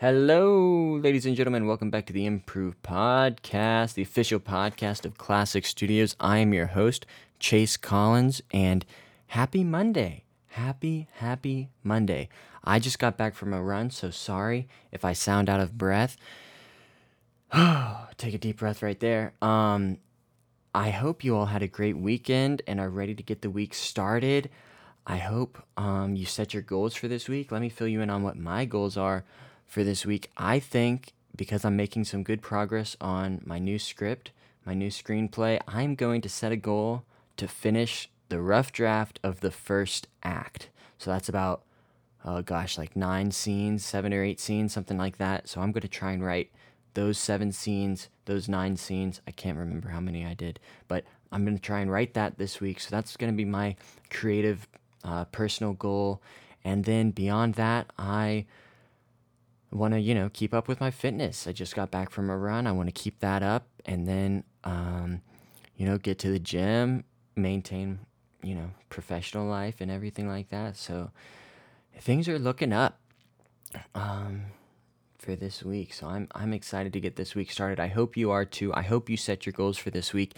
Hello, ladies and gentlemen. Welcome back to the Improve Podcast, the official podcast of Classic Studios. I am your host, Chase Collins, and happy Monday. Happy, happy Monday. I just got back from a run, so sorry if I sound out of breath. Take a deep breath right there. Um, I hope you all had a great weekend and are ready to get the week started. I hope um, you set your goals for this week. Let me fill you in on what my goals are for this week. I think because I'm making some good progress on my new script, my new screenplay, I'm going to set a goal to finish the rough draft of the first act. So that's about, oh gosh, like nine scenes, seven or eight scenes, something like that. So I'm going to try and write those seven scenes, those nine scenes. I can't remember how many I did, but I'm going to try and write that this week. So that's going to be my creative, uh, personal goal. And then beyond that, I want to, you know, keep up with my fitness. I just got back from a run. I want to keep that up and then, um, you know, get to the gym, maintain, you know, professional life and everything like that. So things are looking up um, for this week. So I'm, I'm excited to get this week started. I hope you are too. I hope you set your goals for this week.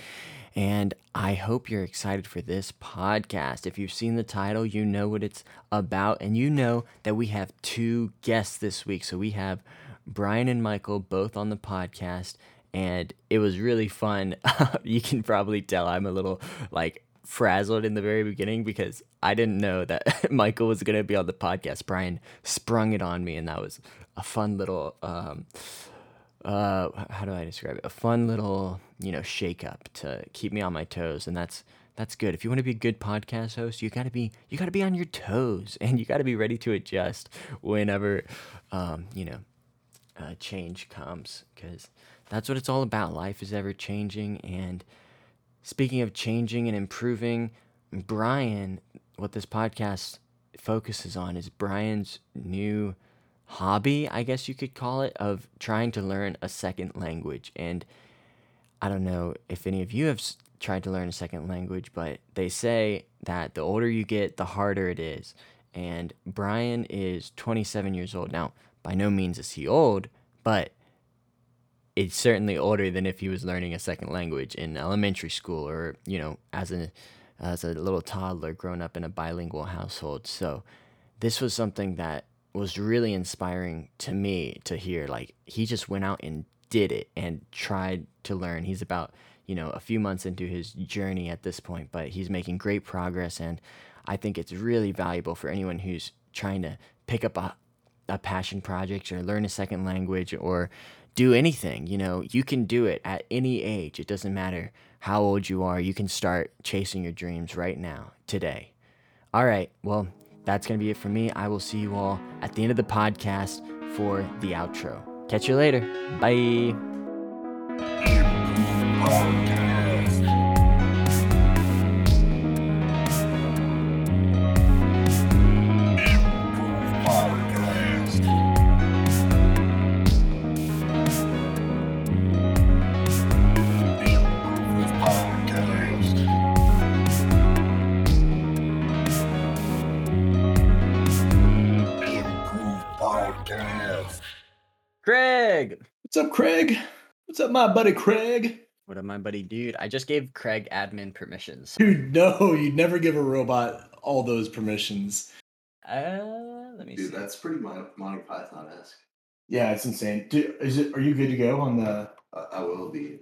And I hope you're excited for this podcast. If you've seen the title, you know what it's about, and you know that we have two guests this week. So we have Brian and Michael both on the podcast, and it was really fun. you can probably tell I'm a little like frazzled in the very beginning because I didn't know that Michael was going to be on the podcast. Brian sprung it on me, and that was a fun little um, uh how do I describe it? A fun little, you know, shake up to keep me on my toes and that's that's good. If you want to be a good podcast host, you got to be you got to be on your toes and you got to be ready to adjust whenever um, you know, uh, change comes cuz that's what it's all about. Life is ever changing and speaking of changing and improving, Brian, what this podcast focuses on is Brian's new hobby, I guess you could call it, of trying to learn a second language. And I don't know if any of you have tried to learn a second language, but they say that the older you get, the harder it is. And Brian is 27 years old. Now, by no means is he old, but it's certainly older than if he was learning a second language in elementary school or, you know, as a as a little toddler growing up in a bilingual household. So, this was something that was really inspiring to me to hear. Like he just went out and did it and tried to learn. He's about, you know, a few months into his journey at this point, but he's making great progress and I think it's really valuable for anyone who's trying to pick up a, a passion project or learn a second language or do anything. You know, you can do it at any age. It doesn't matter how old you are. You can start chasing your dreams right now, today. All right. Well, that's going to be it for me. I will see you all at the end of the podcast for the outro. Catch you later. Bye. Craig. What's up, Craig? What's up, my buddy Craig? What up, my buddy dude? I just gave Craig admin permissions. Dude, no, you'd never give a robot all those permissions. Uh, let me Dude, see. that's pretty Mon- Monty Python esque. Yeah, it's insane. Dude, is it? Are you good to go on the? I, I will be.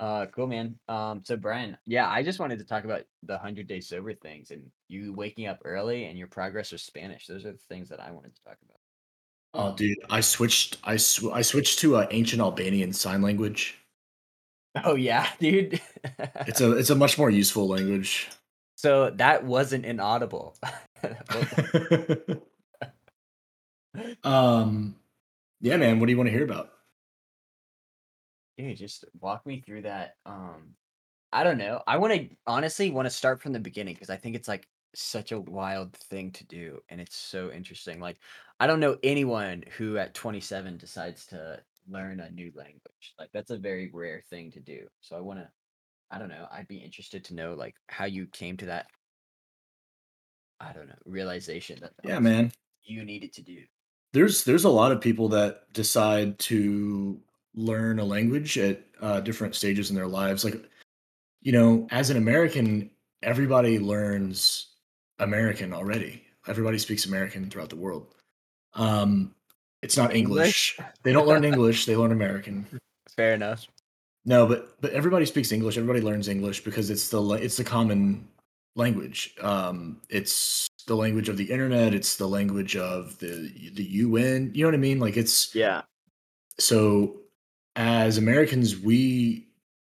Uh, cool, man. Um, so Brian, yeah, I just wanted to talk about the hundred day sober things and you waking up early and your progress with Spanish. Those are the things that I wanted to talk about. Oh, dude, I switched. I sw- I switched to uh, ancient Albanian sign language. Oh yeah, dude. It's a it's a much more useful language. so that wasn't inaudible. um, yeah, man. What do you want to hear about? Dude, just walk me through that. Um, I don't know. I want to honestly want to start from the beginning because I think it's like such a wild thing to do, and it's so interesting. Like, I don't know anyone who at 27 decides to learn a new language. Like, that's a very rare thing to do. So I want to. I don't know. I'd be interested to know like how you came to that. I don't know realization that that Yeah, man. you needed to do. There's there's a lot of people that decide to learn a language at uh, different stages in their lives. Like, you know, as an American, everybody learns American already. Everybody speaks American throughout the world. Um, it's not English? English. They don't learn English. They learn American. Fair enough. No, but but everybody speaks English. Everybody learns English because it's the it's the common language. Um, it's the language of the internet. It's the language of the the UN. You know what I mean? Like it's Yeah. so as Americans, we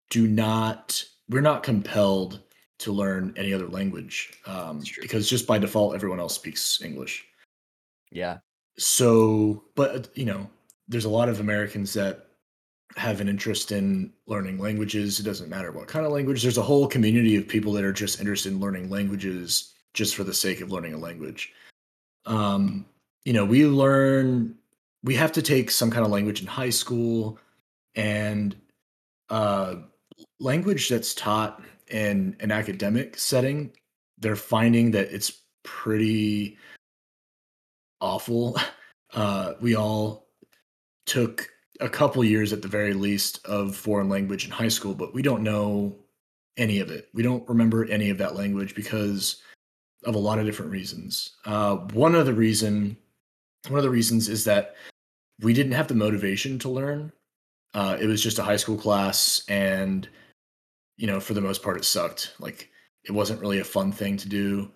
do not we're not compelled to learn any other language um, because just by default everyone else speaks English. Yeah. So, but you know, there's a lot of Americans that have an interest in learning languages. It doesn't matter what kind of language. There's a whole community of people that are just interested in learning languages just for the sake of learning a language. Um, you know, we learn we have to take some kind of language in high school and uh language that's taught in an academic setting, they're finding that it's pretty awful. Uh, we all took a couple years at the very least of foreign language in high school, but we don't know any of it. We don't remember any of that language because of a lot of different reasons. Uh, one of the reason, one of the reasons is that we didn't have the motivation to learn. Uh, it was just a high school class, and you know, for the most part, it sucked. Like it wasn't really a fun thing to do.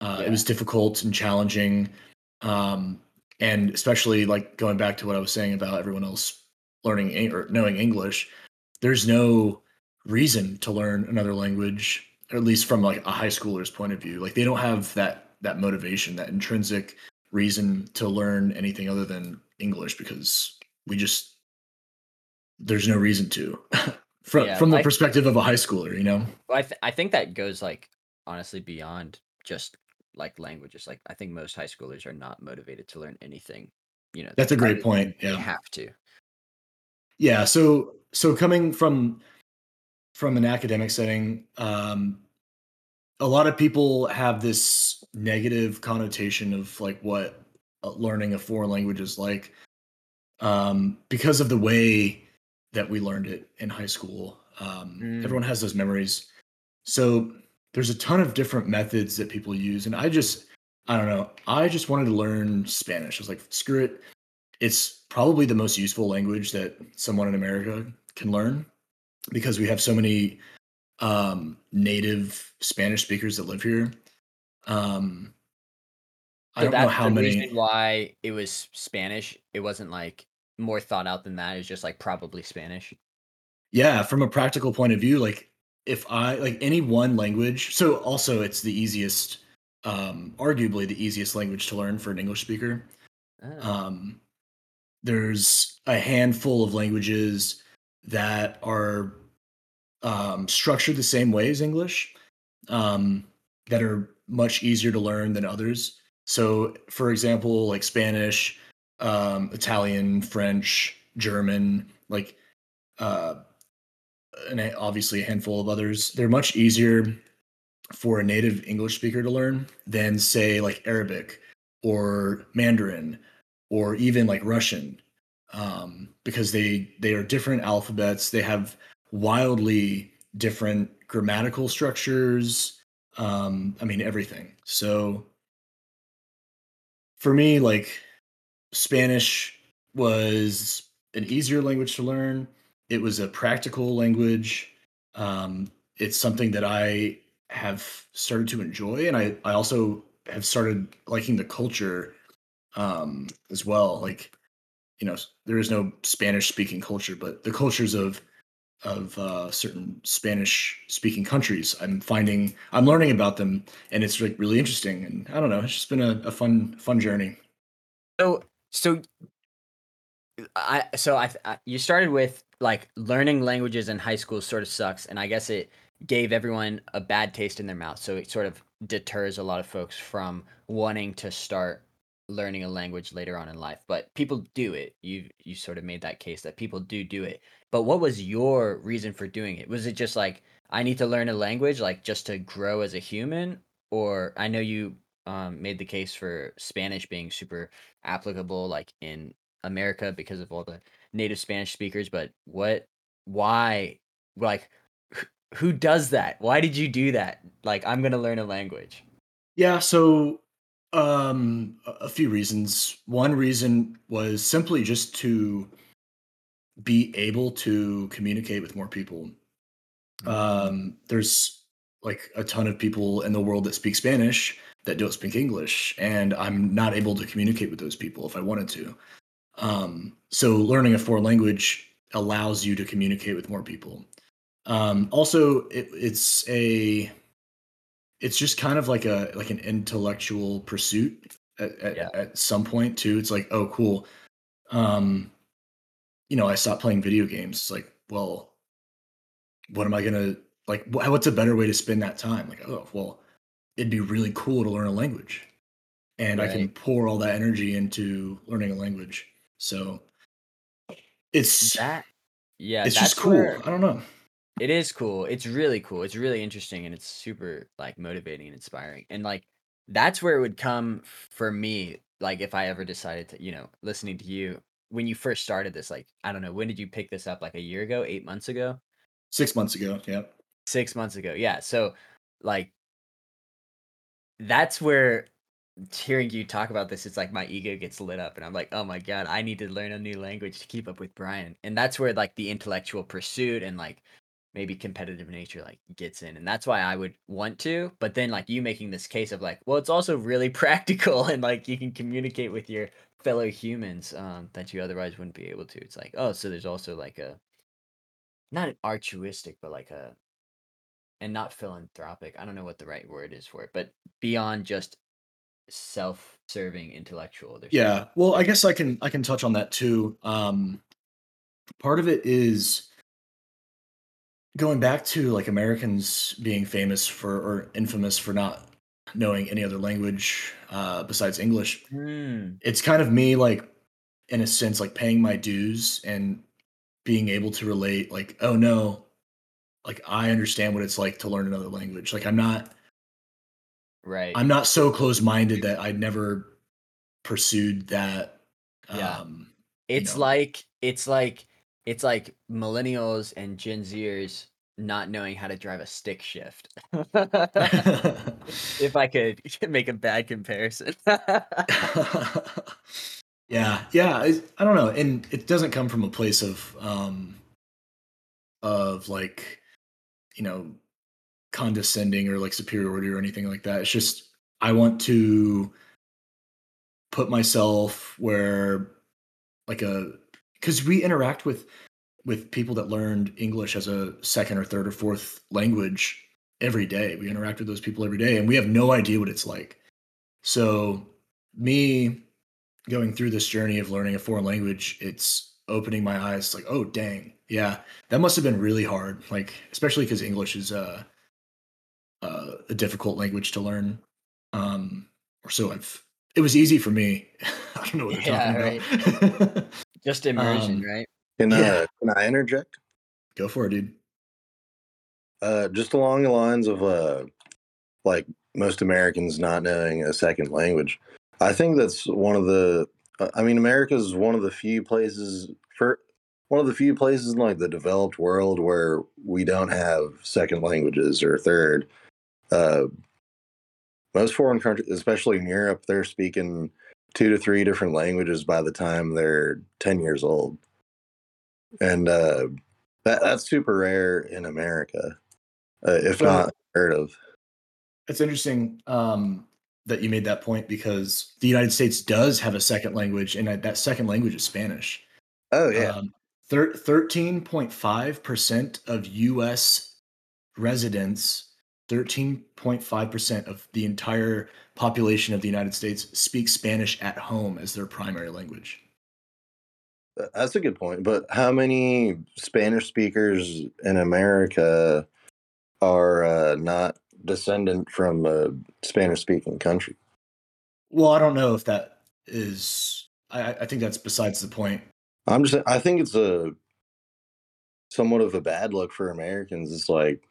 Uh, Yeah. It was difficult and challenging, um, and especially like going back to what I was saying about everyone else learning or knowing English. There's no reason to learn another language, or at least from like a high schooler's point of view. Like they don't have that that motivation, that intrinsic reason to learn anything other than English because we just there's no reason to from Yeah, from the like- perspective of a high schooler, you know. I th- I think that goes like honestly beyond just like languages. Like I think most high schoolers are not motivated to learn anything. You know, That's a great point, yeah. have to. Yeah, so so coming from from an academic setting, um, a lot of people have this negative connotation of like what uh, learning a foreign language is like, um, because of the way that we learned it in high school. Um, Mm. Everyone has those memories, so there's a ton of different methods that people use, and I just I don't know. I just wanted to learn Spanish. I was like, screw it. It's probably the most useful language that someone in America can learn because we have so many um, native Spanish speakers that live here. Um, I don't know how the many. reason why it was Spanish. It wasn't like more thought out than that. It's just like probably Spanish. Yeah, from a practical point of view, like if I like any one language, so also it's the easiest, um, arguably the easiest language to learn for an English speaker. Oh. Um, there's a handful of languages that are um, structured the same way as English, um, that are much easier to learn than others. So, for example, like Spanish, um, Italian, French, German, like, uh, and obviously a handful of others, they're much easier for a native English speaker to learn than, say, like Arabic or Mandarin or even like Russian, um, because they they are different alphabets. They have wildly different grammatical structures. Um, I mean everything. So for me, like Spanish was an easier language to learn. It was a practical language. Um, it's something that I have started to enjoy, and I I also have started liking the culture um, as well. Like you know, there is no Spanish speaking culture, but the cultures of of uh, certain Spanish speaking countries, I'm finding I'm learning about them, and it's like really interesting. And I don't know, it's just been a, a fun fun journey. So so I so I, I you started with like learning languages in high school sort of sucks, and I guess it gave everyone a bad taste in their mouth. So it sort of deters a lot of folks from wanting to start learning a language later on in life. But people do it. You you sort of made that case that people do do it. But what was your reason for doing it? Was it just like I need to learn a language like just to grow as a human or I know you um, made the case for Spanish being super applicable, like in America, because of all the native Spanish speakers. But what, why, like, who does that? Why did you do that? Like, I'm gonna learn a language. Yeah, so um a a few reasons. One reason was simply just to be able to communicate with more people. Um there's like a ton of people in the world that speak Spanish that don't speak English and I'm not able to communicate with those people if I wanted to. Um so learning a foreign language allows you to communicate with more people. Um also it, it's a it's just kind of like a like an intellectual pursuit at, at, Yeah. at some point too. It's like oh cool. Um you know i stopped playing video games. It's like well what am i gonna like wh- what's a better way to spend that time? Like oh well it'd be really cool to learn a language. And i can pour all that energy into learning a language so it's That, yeah, it's just cool where i don't know It is cool. It's really cool. It's really interesting and it's super like motivating and inspiring. And like that's where it would come for me like if I ever decided to, you know, listening to you when you first started this like I don't know, when did you pick this up like a year ago, 8 months ago? six months ago yeah 6 months ago. Yeah. So like that's where hearing you talk about this it's like my ego gets lit up and i'm like oh my god i need to learn a new language to keep up with brian. And that's where like the intellectual pursuit and like maybe competitive nature like gets in and that's why i would want to but then like you making this case of like well it's also really practical and like you can communicate with your fellow humans um that you otherwise wouldn't be able to. It's like oh so there's also like a not an altruistic but like a and not philanthropic i don't know what the right word is for it but beyond just self-serving intellectual there's Yeah. Well, I guess I can I can touch on that too. Um part of it is going back to like Americans being famous for or infamous for not knowing any other language uh besides English. Hmm, It's kind of me like in a sense like paying my dues and being able to relate like oh no like I understand what it's like to learn another language. Like I'm not right I'm not so close-minded that I never pursued that Yeah. um it's know. like it's like it's like millennials and gen zers not knowing how to drive a stick shift if i could make a bad comparison yeah, yeah. I, I don't know, and it doesn't come from a place of um of like you know condescending or like superiority or anything like that. It's just I want to put myself where like a because we interact with with people that learned English as a second or third or fourth language every day. We interact with those people every day, and we have no idea what it's like. So, me going through this journey of learning a foreign language, it's opening my eyes. Like, oh, dang, yeah, that must have been really hard. Like, especially because English is uh, uh, a difficult language to learn. Um, or so I've. It was easy for me. I don't know what they're Yeah, talking about. just immersion Um, right Can, Yeah. uh, can I interject? Go for it, dude. Uh, just along the lines of uh, like most Americans not knowing a second language. I think that's one of the. uh, I mean, America is one of the few places for one of the few places in like the developed world where we don't have second languages or third. Uh, most foreign countries, especially in Europe, they're speaking two to three different languages by the time they're ten years old, and uh, that that's super rare in America, uh, if Well- not heard of. It's interesting um, that you made that point because the United States does have a second language, and that that second language is Spanish. Oh yeah, Um, thir- 13.5% of US residents, 13.5% of the entire population of the United States speaks Spanish at home as their primary language. That's a good point. But how many Spanish speakers in America are uh, not descendant from a Spanish-speaking country? Well, I don't know if that is, I, I think that's besides the point. I'm just. I think it's a somewhat of a bad look for Americans. It's like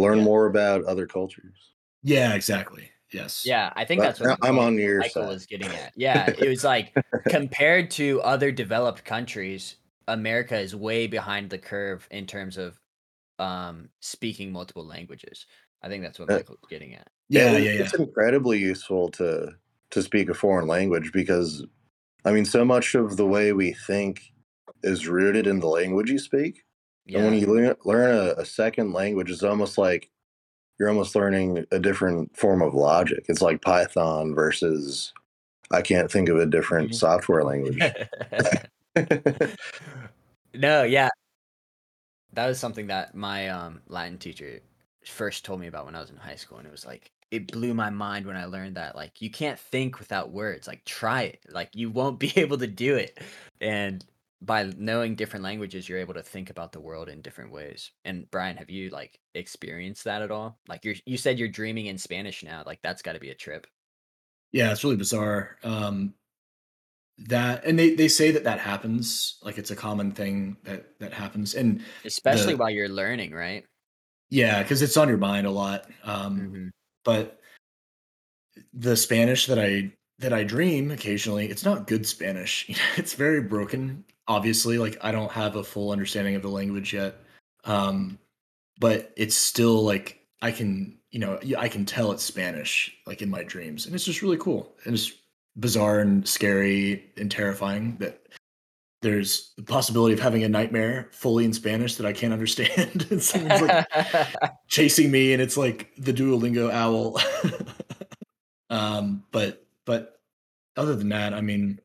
learn Yeah. more about other cultures. Yeah, exactly. Yes. Yeah, I think But that's what the I'm on your Michael side. was getting at. Yeah, it was like compared to other developed countries, America is way behind the curve in terms of um speaking multiple languages. I think that's what Uh, Michael's getting at. Yeah, yeah, yeah. It's incredibly useful to to speak a foreign language because, I mean, so much of the way we think is rooted in the language you speak. And when you learn, learn a, a second language, it's almost like you're almost learning a different form of logic. It's like Python versus I can't think of a different Mhm. software language. no, yeah. That was something that my um Latin teacher first told me about when I was in high school and it was like it blew my mind when I learned that like you can't think without words. Like try it. Like you won't be able to do it. And by knowing different languages you're able to think about the world in different ways. And Brian, have you like experienced that at all? Like you you said you're dreaming in Spanish now. Like that's got to be a trip. Yeah, it's really bizarre. Um, that and they they say that that happens, like it's a common thing that that happens, and Especially The- while you're learning, right? yeah, because it's on your mind a lot. Um, Mhm. but the Spanish that I that I dream occasionally, it's not good Spanish. it's very broken. Obviously, like I don't have a full understanding of the language yet. Um, but it's still like I can, you know, i can tell it's Spanish like in my dreams, and it's just really cool. And it's bizarre and scary and terrifying that there's the possibility of having a nightmare fully in Spanish that I can't understand. and someone's like chasing me and it's like the Duolingo owl. um, but but other than that, I mean,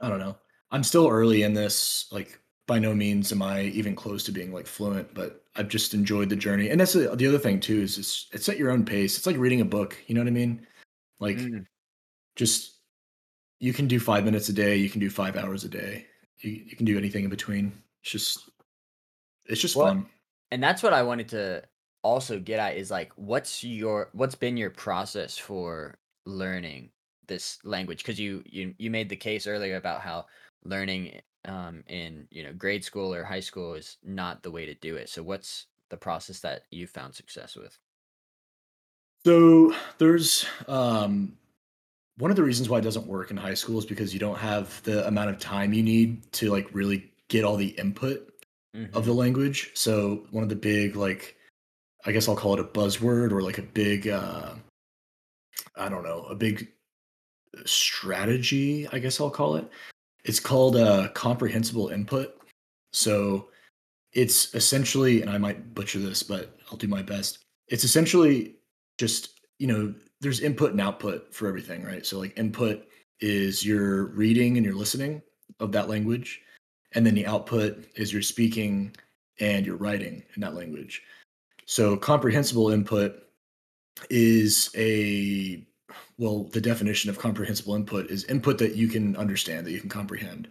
I don't know. I'm still early in this. Like by no means am I even close to being like fluent, but I've just enjoyed the journey. And that's the, the other thing too is it's it's at your own pace. It's like reading a book. You know what I mean? Like Mm. just you can do five minutes a day. You can do five hours a day. You you can do anything in between. It's just it's just Well, fun. and that's what I wanted to also get at is like what's your what's been your process for learning this language because you you you made the case earlier about how learning um in you know grade school or high school is not the way to do it. So what's the process that you found success with? So there's um one of the reasons why it doesn't work in high school is because you don't have the amount of time you need to like really get all the input of the language. So one of the big like I guess I'll call it a buzzword or like a big uh I don't know, a big strategy, I guess I'll call it. It's called uh comprehensible input. So it's essentially and I might butcher this, but I'll do my best. It's essentially just, you know, there's input and output for everything, right? So like input is your reading and your listening of that language and then the output is your speaking and your writing in that language. So comprehensible input is a well, the definition of comprehensible input is input that you can understand, that you can comprehend.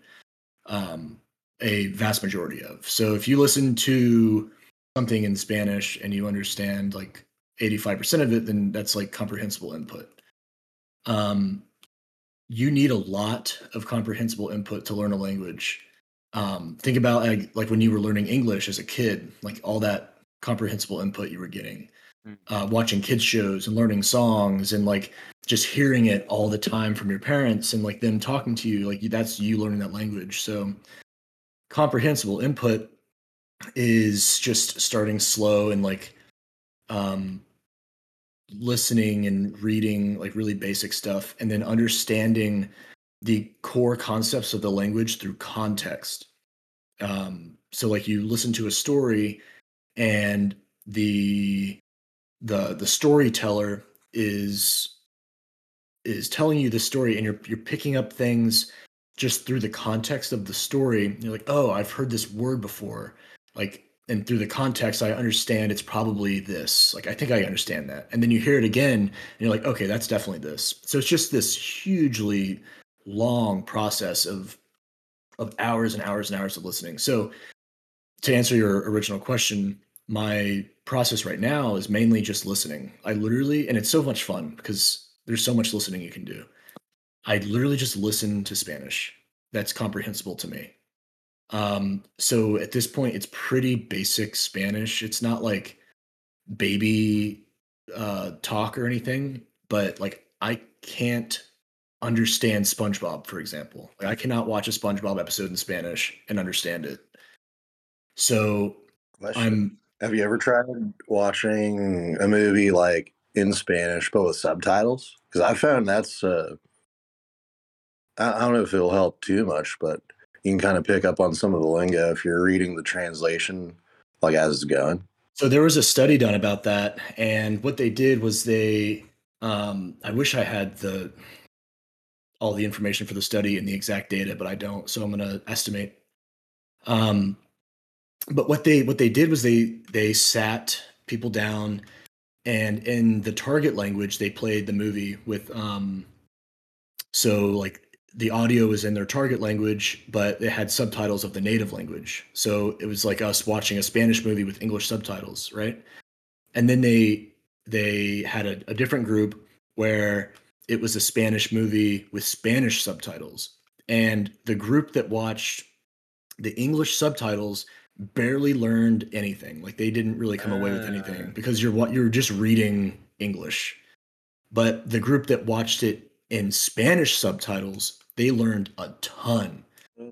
Um, a vast majority of. So if you listen to something in Spanish and you understand like 85% of it, then that's like comprehensible input. Um, you need a lot of comprehensible input to learn a language um, think about like, like when you were learning English as a kid, like all that comprehensible input you were getting. Uh, watching kids shows and learning songs and like just hearing it all the time from your parents and like them talking to you, like that's you learning that language. So comprehensible input is just starting slow and like um listening and reading like really basic stuff and then understanding the core concepts of the language through context. Um, so like you listen to a story and the the the storyteller is is telling you the story and you're you're picking up things just through the context of the story. You're like, oh, I've heard this word before. Like and through the context, I understand it's probably this. Like I think I understand that. And then you hear it again and you're like, okay, that's definitely this. So it's just this hugely long process of of hours and hours and hours of listening. So to answer your original question, my process right now is mainly just listening. I literally and it's so much fun because there's so much listening you can do. I literally just listen to Spanish. That's comprehensible to me. Um so at this point it's pretty basic Spanish. It's not like baby uh talk or anything, but like I can't understand SpongeBob, for example. Like I cannot watch a SpongeBob episode in Spanish and understand it. So. I'm Have you ever tried watching a movie like in Spanish but with subtitles? Because I found that's uh, I, don't know if it'll help too much, but you can kind of pick up on some of the lingo if you're reading the translation like as it's going. So there was a study done about that, and what they did was they. Um, I wish I had the all the information for the study and the exact data, but I don't. So I'm going to estimate. Um, but what they what they did was they they sat people down, and in the target language they played the movie with. Um, so like the audio was in their target language, but it had subtitles of the native language. So it was like us watching a Spanish movie with English subtitles, right? And then they they had a, a different group where it was a Spanish movie with Spanish subtitles. And the group that watched the English subtitles barely learned anything. Like they didn't really come away with anything Ah. because you're what you're just reading English. But the group that watched it in Spanish subtitles, they learned a ton.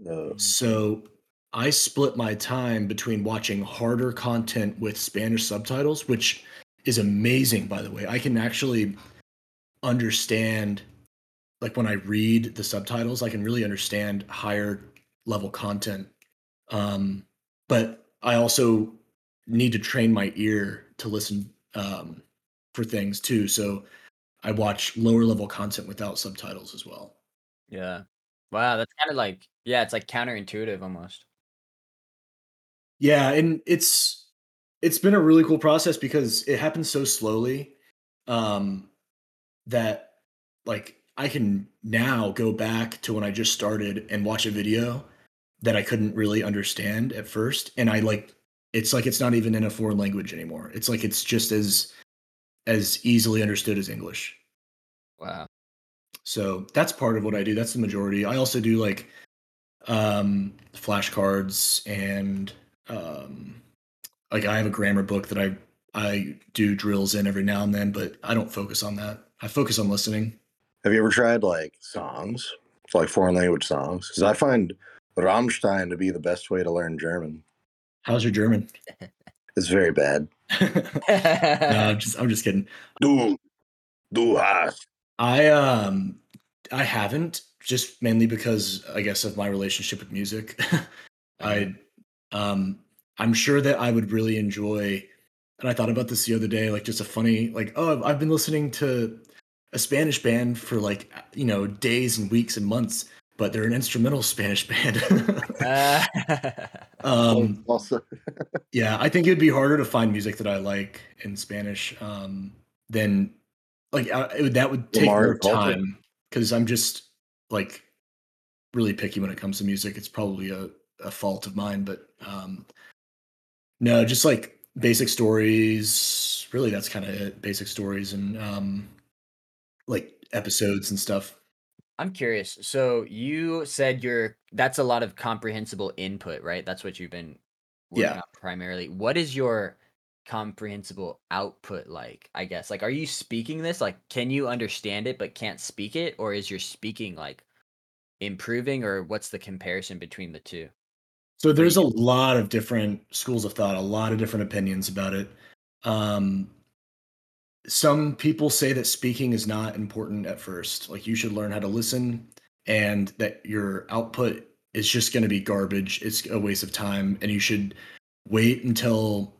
Uh, So I split my time between watching harder content with Spanish subtitles, which is amazing, by the way. I can actually understand, like when I read the subtitles, I can really understand higher level content. Um, but I also need to train my ear to listen um, for things too. So I watch lower level content without subtitles as well. Yeah. Wow, that's kind of like yeah, it's like counterintuitive almost. Yeah, and it's it's been a really cool process because it happens so slowly um that like I can now go back to when I just started and watch a video that I couldn't really understand at first and I like it's like it's not even in a foreign language anymore. It's like it's just as as easily understood as English. Wow. So that's part of what I do. That's the majority. I also do like um flashcards and um like I have a grammar book that I I do drills in every now and then, but I don't focus on that. I focus on listening. have you ever tried like songs, like foreign language songs? Because I find Rammstein to be the best way to learn German. How's your German? It's very bad. no, I'm just I'm just kidding. Du, du hast. I um I haven't just mainly because I guess of my relationship with music. I um I'm sure that I would really enjoy and I thought about this the other day like just a funny like oh I've been listening to a Spanish band for like you know days and weeks and months but they're an instrumental Spanish band. Uh, um also, yeah, I think it'd be harder to find music that I like in Spanish um, than like I, it that would take Lamar more time because I'm just like really picky when it comes to music. It's probably a, a fault of mine, but um, no, just like basic stories. Really, that's kind of it. Basic stories and um, like episodes and stuff. I'm curious. So you said you're that's a lot of comprehensible input, right? That's what you've been working Yeah. on primarily. What is your comprehensible output like? I guess. Like are you speaking this? Like can you understand it but can't speak it or is your speaking like improving or what's the comparison between the two? So there's a lot of different schools of thought, a lot of different opinions about it. Um, some people say that speaking is not important at first. Like you should learn how to listen, and that your output is just going to be garbage. It's a waste of time, and you should wait until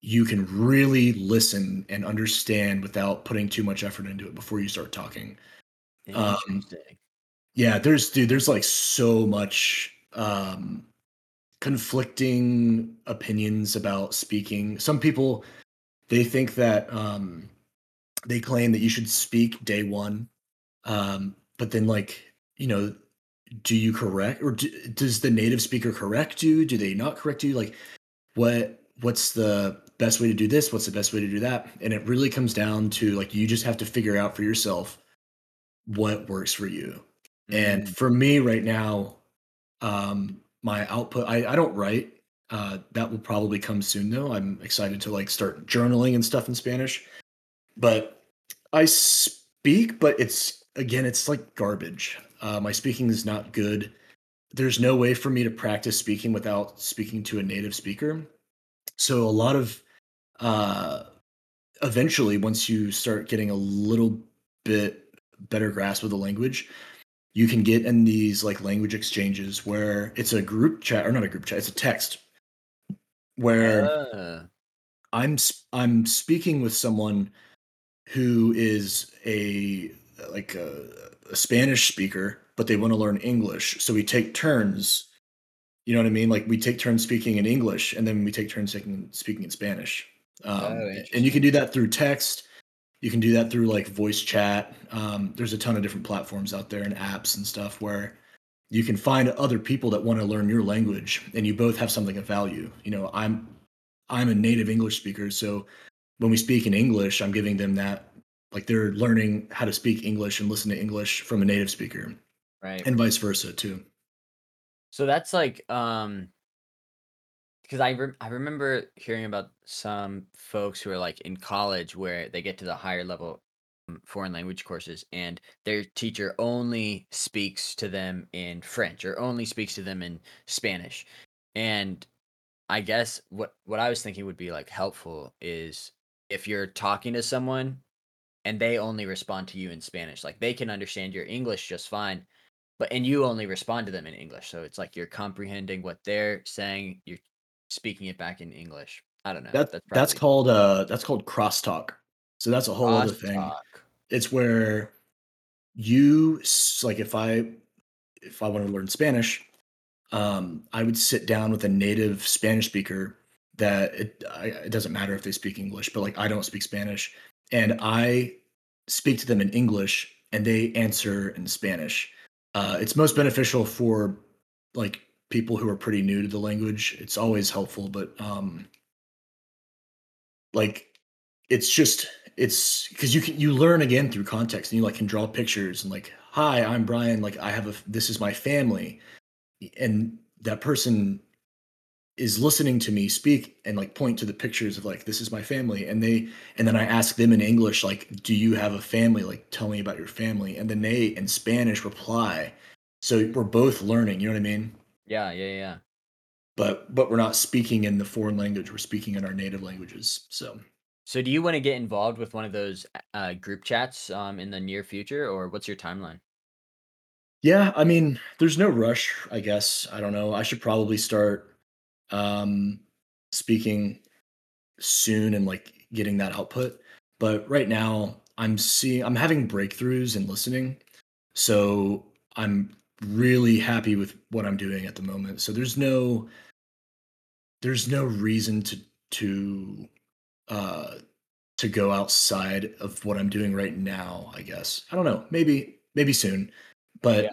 you can really listen and understand without putting too much effort into it before you start talking. Um, Yeah, there's dude, there's like so much um conflicting opinions about speaking. Some people they think that um they claim that you should speak day 1. Um but then like, you know, do you correct or do, does the native speaker correct you? Do they not correct you? Like what what's the best way to do this? What's the best way to do that? And it really comes down to like you just have to figure out for yourself what works for you. And Mm, for me right now, um, my output, I, I don't write. Uh, that will probably come soon though. I'm excited to like start journaling and stuff in Spanish. But I speak, but it's again, it's like garbage. Uh, my speaking is not good. There's no way for me to practice speaking without speaking to a native speaker. So a lot of uh, eventually, once you start getting a little bit better grasp of the language, you can get in these like language exchanges where it's a group chat or not a group chat, it's a text where Uh, I'm I'm speaking with someone who is a like a, a Spanish speaker, but they want to learn English. So we take turns. You know what I mean? Like we take turns speaking in English, and then we take turns speaking speaking in Spanish. Um, Oh, and you can do that through text. You can do that through like voice chat. Um, there's a ton of different platforms out there and apps and stuff where you can find other people that want to learn your language, and you both have something of value. You know, I'm I'm a native English speaker, so when we speak in English, I'm giving them that like they're learning how to speak English and listen to English from a native speaker, right. and vice versa too. So that's like um because I rem- I remember hearing about some folks who are like in college where they get to the higher level foreign language courses and their teacher only speaks to them in French or only speaks to them in Spanish. And I guess what what I was thinking would be like helpful is if you're talking to someone and they only respond to you in Spanish, like they can understand your English just fine, but and you only respond to them in English. So it's like you're comprehending what they're saying, you're speaking it back in English. I don't know. That that's that's called uh that's called crosstalk. So that's a whole other thing. It's where you like if I if I want to learn Spanish, um, I would sit down with a native Spanish speaker that it, I, it doesn't matter if they speak English, but like I don't speak Spanish, and I speak to them in English, and they answer in Spanish. Uh, it's most beneficial for like people who are pretty new to the language. It's always helpful, but um, like it's just it's because you can you learn again through context and you like can draw pictures and like hi i'm brian like i have a this is my family. And that person is listening to me speak and like point to the pictures of like this is my family. And they and then i ask them in english like do you have a family? Like tell me about your family. And then they in spanish reply. So we're both learning you know what i mean? Yeah, yeah, yeah. but but we're not speaking in the foreign language we're speaking in our native languages so So do you want to get involved with one of those uh, group chats um, in the near future, or what's your timeline? Yeah, I mean, there's no rush, I guess. I don't know. I should probably start um speaking soon and like getting that output. But right now, I'm seeing I'm having breakthroughs in listening. So, I'm really happy with what I'm doing at the moment. So there's no there's no reason to to uh to go outside of what I'm doing right now, I guess. I don't know. Maybe maybe soon. But Yeah.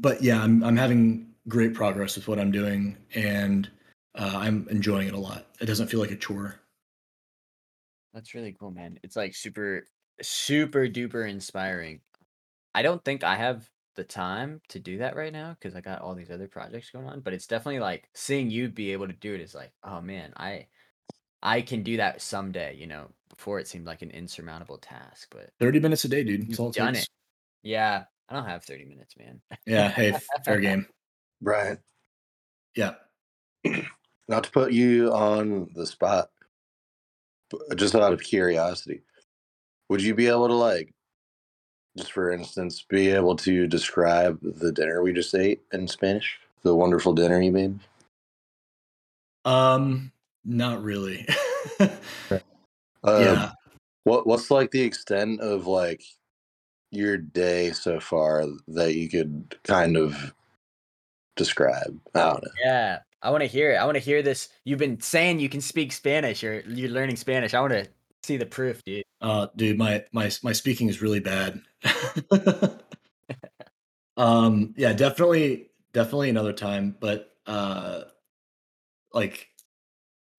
but yeah, I'm I'm having great progress with what I'm doing and uh, I'm enjoying it a lot. It doesn't feel like a chore. That's really cool, man. It's like super, super duper inspiring. I don't think I have the time to do that right now because I got all these other projects going on. But it's definitely like seeing you be able to do it is like, oh man, I I can do that someday. You know, before it seemed like an insurmountable task, but 30 minutes a day, dude. You've all done takes. it. Yeah, I don't have thirty minutes, man. Yeah, hey, fair game. Brian, Yeah. not to put you on the spot, but just out of curiosity, would you be able to like, just for instance, be able to describe the dinner we just ate in Spanish? The wonderful dinner you made. Um not really. Uh, yeah. What What's like the extent of like your day so far that you could kind of describe? I don't know. Yeah, I want to hear it. I want to hear this. You've been saying you can speak Spanish, or you're learning Spanish. I want to see the proof, dude. Uh dude, my my my speaking is really bad. um yeah, definitely definitely another time, but uh like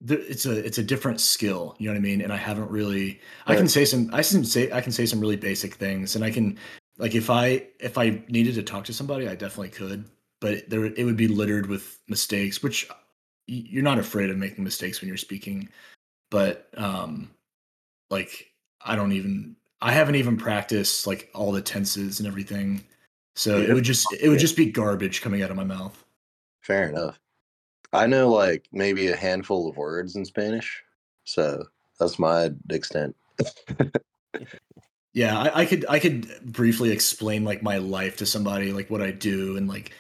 it's a it's a different skill you know what i mean and i haven't really i can say some i can say i can say some really basic things and i can like if i if i needed to talk to somebody i definitely could but there it would be littered with mistakes which you're not afraid of making mistakes when you're speaking but um like i don't even I haven't even practiced like all the tenses and everything. So it would just it would just be garbage coming out of my mouth. Fair enough. I know like maybe a handful of words in Spanish, so that's my extent. Yeah, I, I could I could briefly explain like my life to somebody, like what I do and like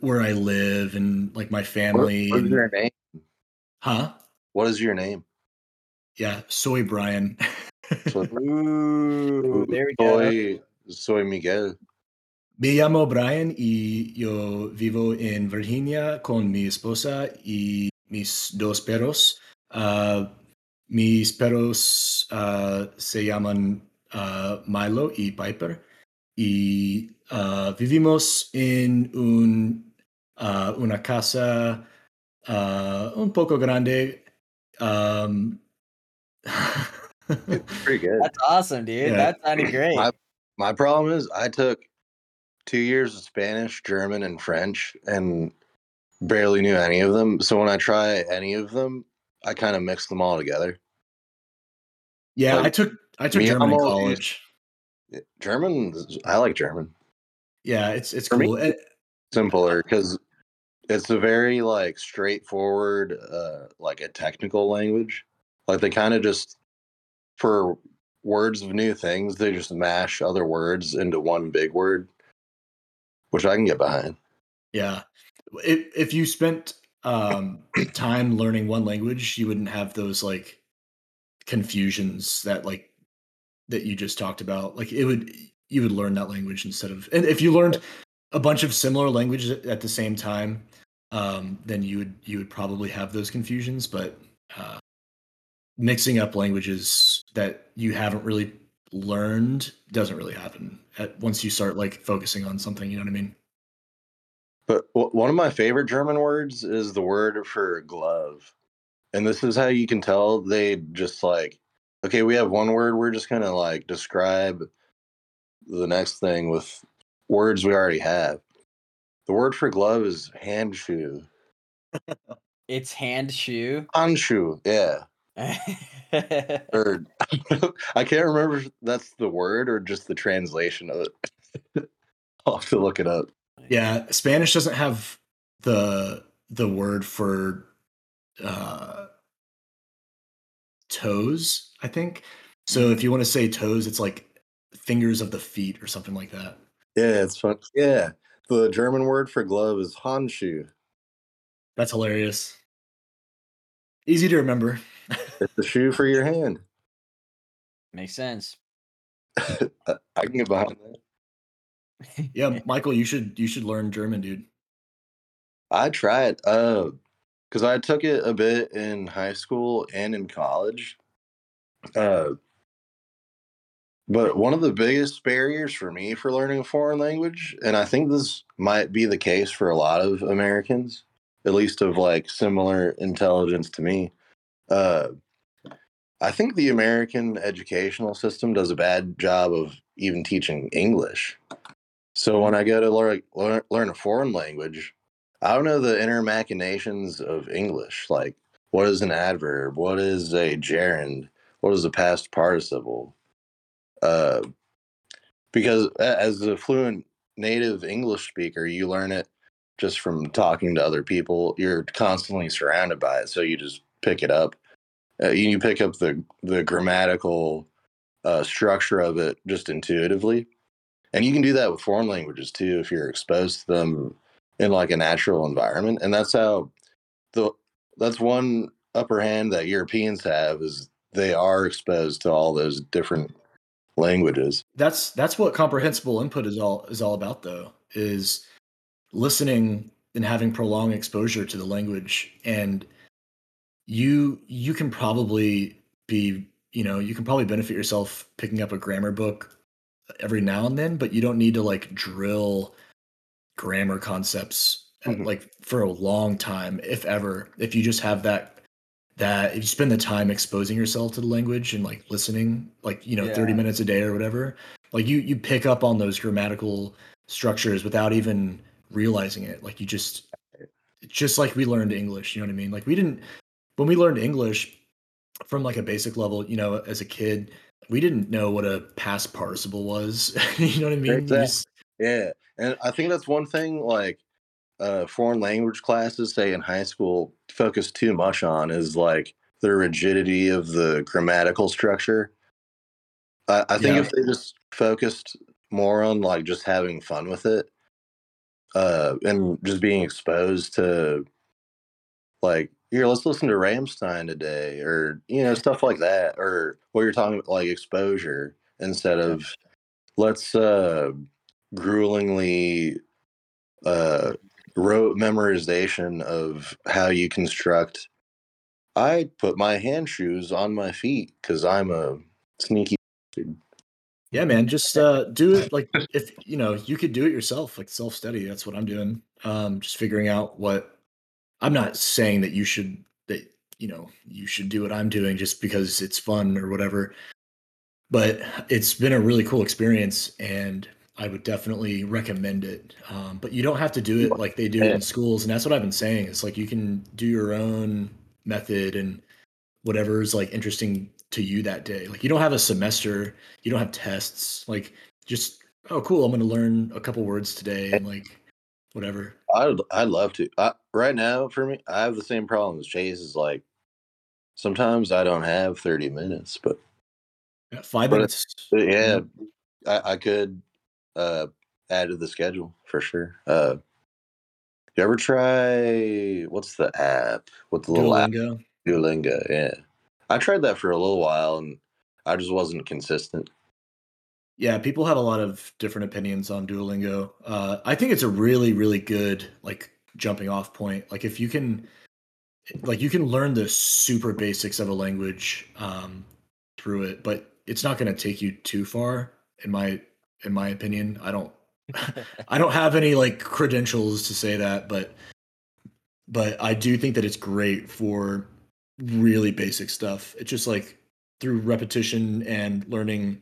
where I live and like my What, family. what is your name? huh? What is your name? Yeah, soy Brian. So- Ooh, there we go. Soy, soy Miguel. Me llamo Brian y yo vivo en Virginia con mi esposa y mis dos perros. Ah, mis perros ah, se llaman ah, Milo y Piper y vivimos en un, una casa un poco grande. Um, Pretty good. That's awesome, dude. Yeah. That sounded great. My my problem is I took two years of Spanish, German, and French, and barely knew any of them. So when I try any of them, I kind of mix them all together. yeah, Like, I took I took German in college. German, I like German. Yeah, it's it's For me, cool. And- Simpler because it's a very like straightforward, uh, like a technical language. Like they kind of just for words of new things, they just mash other words into one big word, which I can get behind. Yeah. If if you spent um time learning one language, you wouldn't have those like confusions that like that you just talked about. Like it would you would learn that language instead of and if you learned a bunch of similar languages at- the same time, um, then you would you would probably have those confusions. But uh, mixing up languages that you haven't really learned doesn't really happen at once you start like focusing on something. You know what I mean? But w- one of my favorite German words is the word for glove. And this is how you can tell they just like, okay, we have one word, we're just going to like describe the next thing with words we already have. The word for glove is handschuh. it's hand shoe. Handschuh, yeah. Or I can't remember if that's the word or just the translation of it. I'll have to look it up. Yeah, Spanish doesn't have the the word for uh toes, I think. So if you want to say toes, it's like fingers of the feet or something like that. Yeah, it's fun. Yeah. The German word for glove is Handschuh. That's hilarious. Easy to remember. It's the shoe for your hand. Makes sense. I I can get behind that. Yeah, Michael, you should you should learn German, dude. I tried uh because I took it a bit in high school and in college. Uh but one of the biggest barriers for me for learning a foreign language, and I think this might be the case for a lot of Americans, at least of like similar intelligence to me. Uh I think the American educational system does a bad job of even teaching English. So when I go to learn, learn, learn a foreign language, I don't know the inner machinations of English. Like, what is an adverb? What is a gerund? What is a past participle? Uh, because as a fluent native English speaker, you learn it just from talking to other people. You're constantly surrounded by it, so you just pick it up. Uh, you, pick up the the grammatical uh, structure of it just intuitively, and you can do that with foreign languages too if you're exposed to them in like a natural environment. And that's how the that's one upper hand that europeans have is they are exposed to all those different languages. That's that's what comprehensible input is all is all about though, is listening and having prolonged exposure to the language. And you you can probably be you know you can probably benefit yourself picking up a grammar book every now and then but you don't need to like drill grammar concepts uh, Mhm. like for a long time if ever. If you just have that that if you spend the time exposing yourself to the language and like listening like you know 30 minutes a day or whatever like you you pick up on those grammatical structures without even realizing it. Like you just just like we learned english you know what i mean? Like we didn't when we learned english from like a basic level you know as a kid we didn't know what a past participle was. you know what I mean? Exactly. Yeah, and I think that's one thing like uh, foreign language classes, say in high school, focus too much on is like the rigidity of the grammatical structure. I, I think Yeah. if they just focused more on like just having fun with it, uh, and just being exposed to like here, let's listen to Rammstein today, or you know stuff like that, or what you're talking about, like exposure instead of let's uh gruelingly uh rote memorization of how you construct i put my hand shoes on my feet because i'm a sneaky Yeah, man, just uh do it like if you know, you could do it yourself, like self-study. That's what I'm doing. Um just figuring out what I'm not saying that you should that you know, you should do what I'm doing just because it's fun or whatever. But it's been a really cool experience and I would definitely recommend it. Um, but you don't have to do it like they do it in schools. And that's what I've been saying. It's like you can do your own method and whatever is like interesting to you that day. Like you don't have a semester, you don't have tests. Like just oh cool, I'm going to learn a couple words today and like whatever. I'd, I'd love to I, right now for me i have the same problem as chase is like sometimes i don't have 30 minutes but Yeah, 5 But minutes. Yeah, I, I could uh, add to the schedule for sure. Uh, you ever try what's the app? What the little app? Duolingo. Duolingo. Yeah, I tried that for a little while and I just wasn't consistent. Yeah, people have a lot of different opinions on Duolingo. Uh, I think it's a really, really good like jumping off point. Like if you can, like you can learn the super basics of a language um, through it, but it's not going to take you too far. In my in my opinion, I don't I don't have any like credentials to say that, but but I do think that it's great for really basic stuff. It's just like through repetition and learning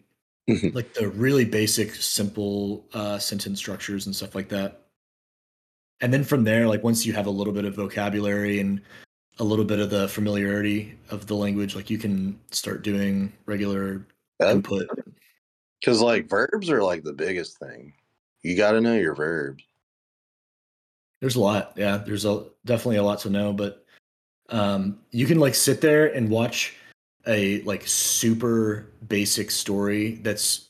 Mhm. like the really basic simple uh sentence structures and stuff like that. And then from there like once you have a little bit of vocabulary and a little bit of the familiarity of the language like you can start doing regular input. Because like verbs are like the biggest thing. You got to know your verbs. There's a lot. Yeah, there's a definitely a lot to know, but um you can like sit there and watch a like super basic story that's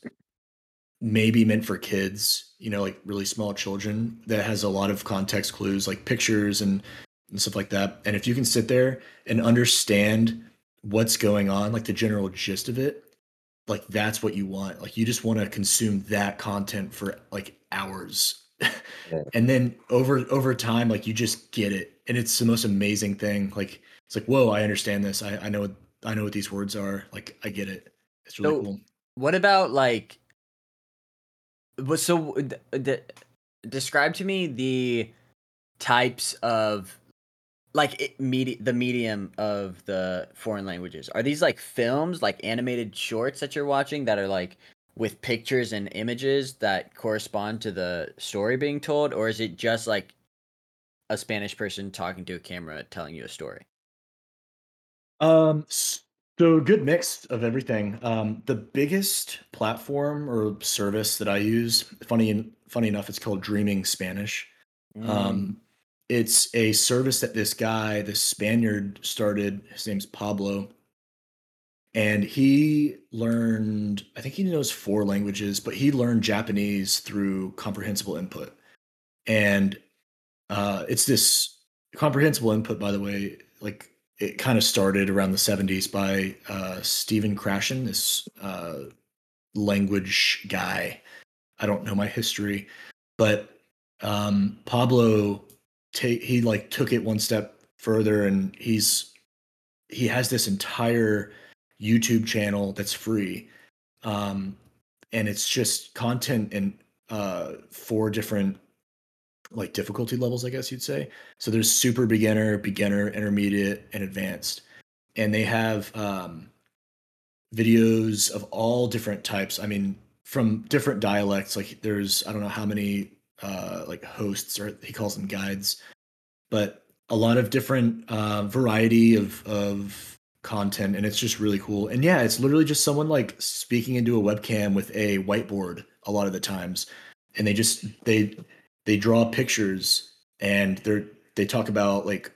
maybe meant for kids, you know, like really small children that has a lot of context clues like pictures and and stuff like that. And if you can sit there and understand what's going on, like the general gist of it, like that's what you want. Like you just want to consume that content for like hours. And then over over time, like you just get it. And it's the most amazing thing. Like it's like, whoa, I understand this. I, I know what I know what these words are. Like I get it. It's really So- cool. What about like? What so? d- d- describe to me the types of like it, medi- the medium of the foreign languages. Are these like films, like animated shorts that you're watching that are like with pictures and images that correspond to the story being told, or is it just like a Spanish person talking to a camera telling you a story? Um, so good mix of everything. Um, the biggest platform or service that I use, funny funny enough, it's called Dreaming Spanish. Mm. Um, it's a service that this guy, this Spaniard, started. His name's Pablo, and he learned. I think he knows four languages, but he learned Japanese through comprehensible input, and uh, it's this comprehensible input. By the way, like it kind of started around the 70s by uh, Stephen Krashen, this uh, language guy. I don't know my history, but um, Pablo, he like took it one step further, and he's he has this entire YouTube channel that's free, um, and it's just content in uh, four different like difficulty levels, I guess you'd say. So there's super beginner, beginner, intermediate, and advanced. And they have um, videos of all different types. I mean, from different dialects. Like there's I don't know how many uh, like hosts or he calls them guides, but a lot of different uh, variety of of content and it's just really cool. And yeah, it's literally just someone like speaking into a webcam with a whiteboard a lot of the times. And they just they they draw pictures and they're they talk about like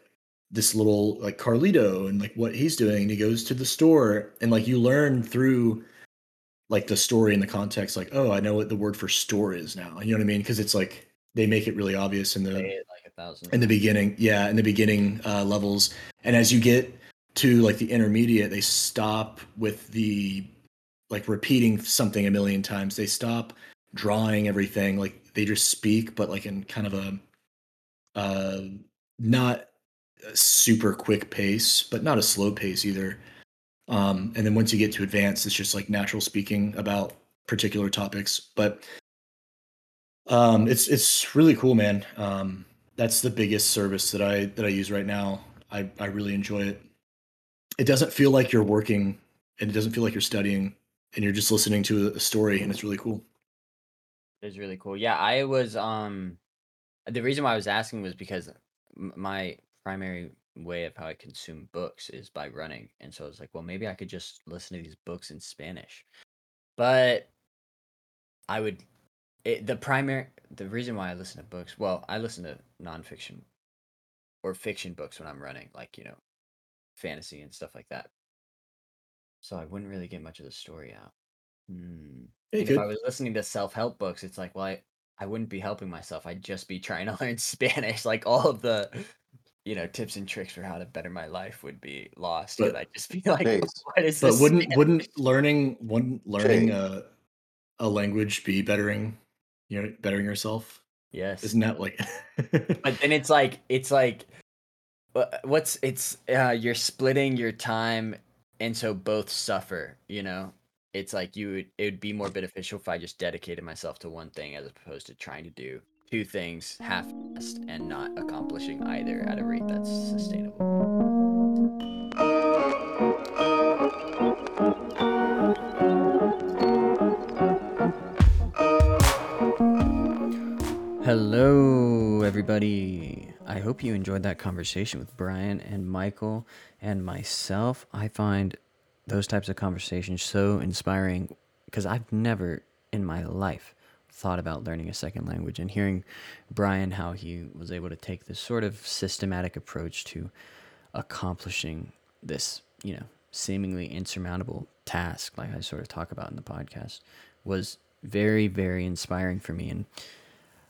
this little like Carlito and like what he's doing. And he goes to the store and like you learn through like the story and the context, like, oh, I know what the word for store is now. You know what I mean? Because it's like they make it really obvious in the like a thousand. in the beginning yeah in the beginning uh, levels and as you get to like the intermediate they stop with the like repeating something a million times they stop drawing everything like they just speak but like in kind of a uh not a super quick pace but not a slow pace either. Um and then once you get to advanced it's just like natural speaking about particular topics. But um it's it's really cool man. Um that's the biggest service that i that i use right now. I i really enjoy it. It doesn't feel like you're working and it doesn't feel like you're studying and you're just listening to a story and it's really cool It's really cool. Yeah, I was um the reason why I was asking was because my primary way of how I consume books is by running. And so I was like, well, maybe I could just listen to these books in Spanish. But I would it, the primary the reason why I listen to books, well, I listen to nonfiction or fiction books when I'm running, like, you know, fantasy and stuff like that. So I wouldn't really get much of the story out. Hey, if I was listening to self-help books, it's like, well, I, I wouldn't be helping myself. I'd just be trying to learn Spanish. Like all of the, you know, tips and tricks for how to better my life would be lost. But I'd just be like, what is but this But wouldn't Spanish? wouldn't learning wouldn't learning a a language be bettering you know bettering yourself Yes. isn't that like But then it's like, it's like, wha- what's, it's, uh, you're splitting your time. And so both suffer, you know? It's like you would, it would be more beneficial if I just dedicated myself to one thing as opposed to trying to do two things half-assed and not accomplishing either at a rate that's sustainable. Hello, everybody. I hope you enjoyed that conversation with Brian and Michael and myself. I find those types of conversations so inspiring because I've never in my life thought about learning a second language and hearing Brian how he was able to take this sort of systematic approach to accomplishing this, you know, seemingly insurmountable task, like I sort of talk about in the podcast, was very, very inspiring for me. And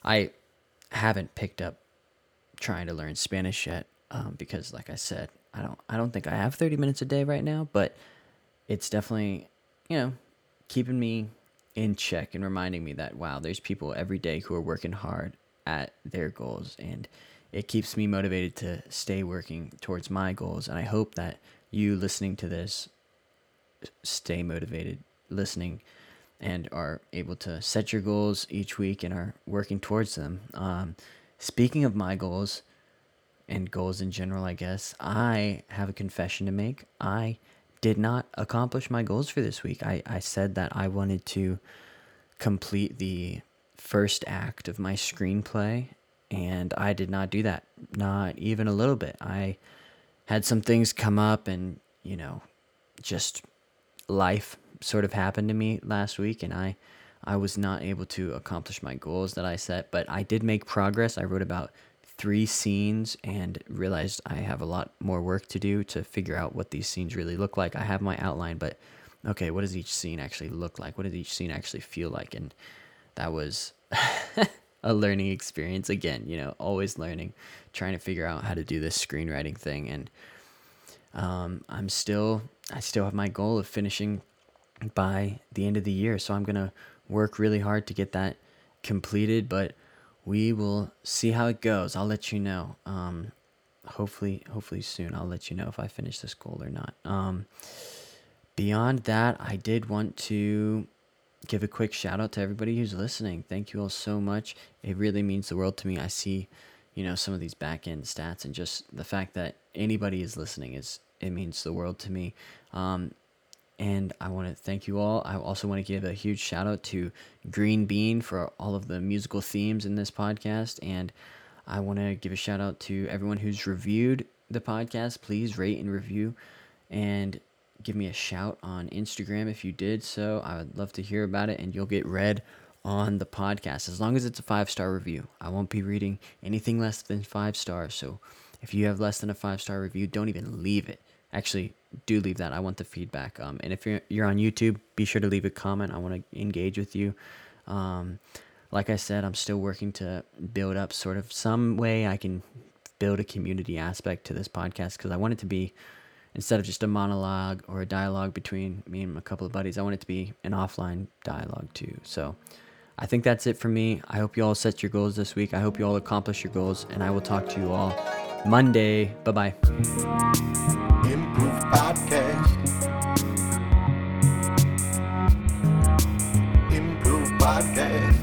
I haven't picked up trying to learn Spanish yet um, because, like I said, I don't I don't think I have 30 minutes a day right now, but it's definitely you know keeping me in check and reminding me that wow, there's people every day who are working hard at their goals, and it keeps me motivated to stay working towards my goals. And I hope that you listening to this stay motivated, listening and are able to set your goals each week and are working towards them. Um, speaking of my goals and goals in general, I guess, I have a confession to make. I did not accomplish my goals for this week. I, I said that I wanted to complete the first act of my screenplay, and I did not do that. Not even a little bit. I had some things come up, and, you know, just life sort of happened to me last week and I I was not able to accomplish my goals that I set, but I did make progress. I wrote about 3 scenes and realized I have a lot more work to do to figure out what these scenes really look like. I have my outline, but okay, what does each scene actually look like? What does each scene actually feel like? And that was a learning experience again, you know, always learning, trying to figure out how to do this screenwriting thing and um, I'm still I still have my goal of finishing by the end of the year, so I'm gonna work really hard to get that completed. But we will see how it goes. I'll let you know. Um, hopefully, hopefully soon. I'll let you know if I finish this goal or not. Um, beyond that, I did want to give a quick shout out to everybody who's listening. Thank you all so much. It really means the world to me. I see, you know, some of these back end stats and just the fact that anybody is listening is it means the world to me. Um, and I want to thank you all. I also want to give a huge shout out to Green Bean for all of the musical themes in this podcast. And I want to give a shout out to everyone who's reviewed the podcast. Please rate and review and give me a shout on Instagram if you did so. I would love to hear about it, and you'll get read on the podcast as long as it's a five star review. I won't be reading anything less than five stars. So if you have less than a five star review, don't even leave it. Actually, do leave that. I want the feedback. Um, and if you're you're on YouTube, be sure to leave a comment. I want to engage with you. Um, like I said, I'm still working to build up sort of some way I can build a community aspect to this podcast because I want it to be instead of just a monologue or a dialogue between me and a couple of buddies, I want it to be an offline dialogue too. So I think that's it for me. I hope you all set your goals this week. I hope you all accomplish your goals, and I will talk to you all Monday. Bye bye. Improve Podcast. Improve Podcast.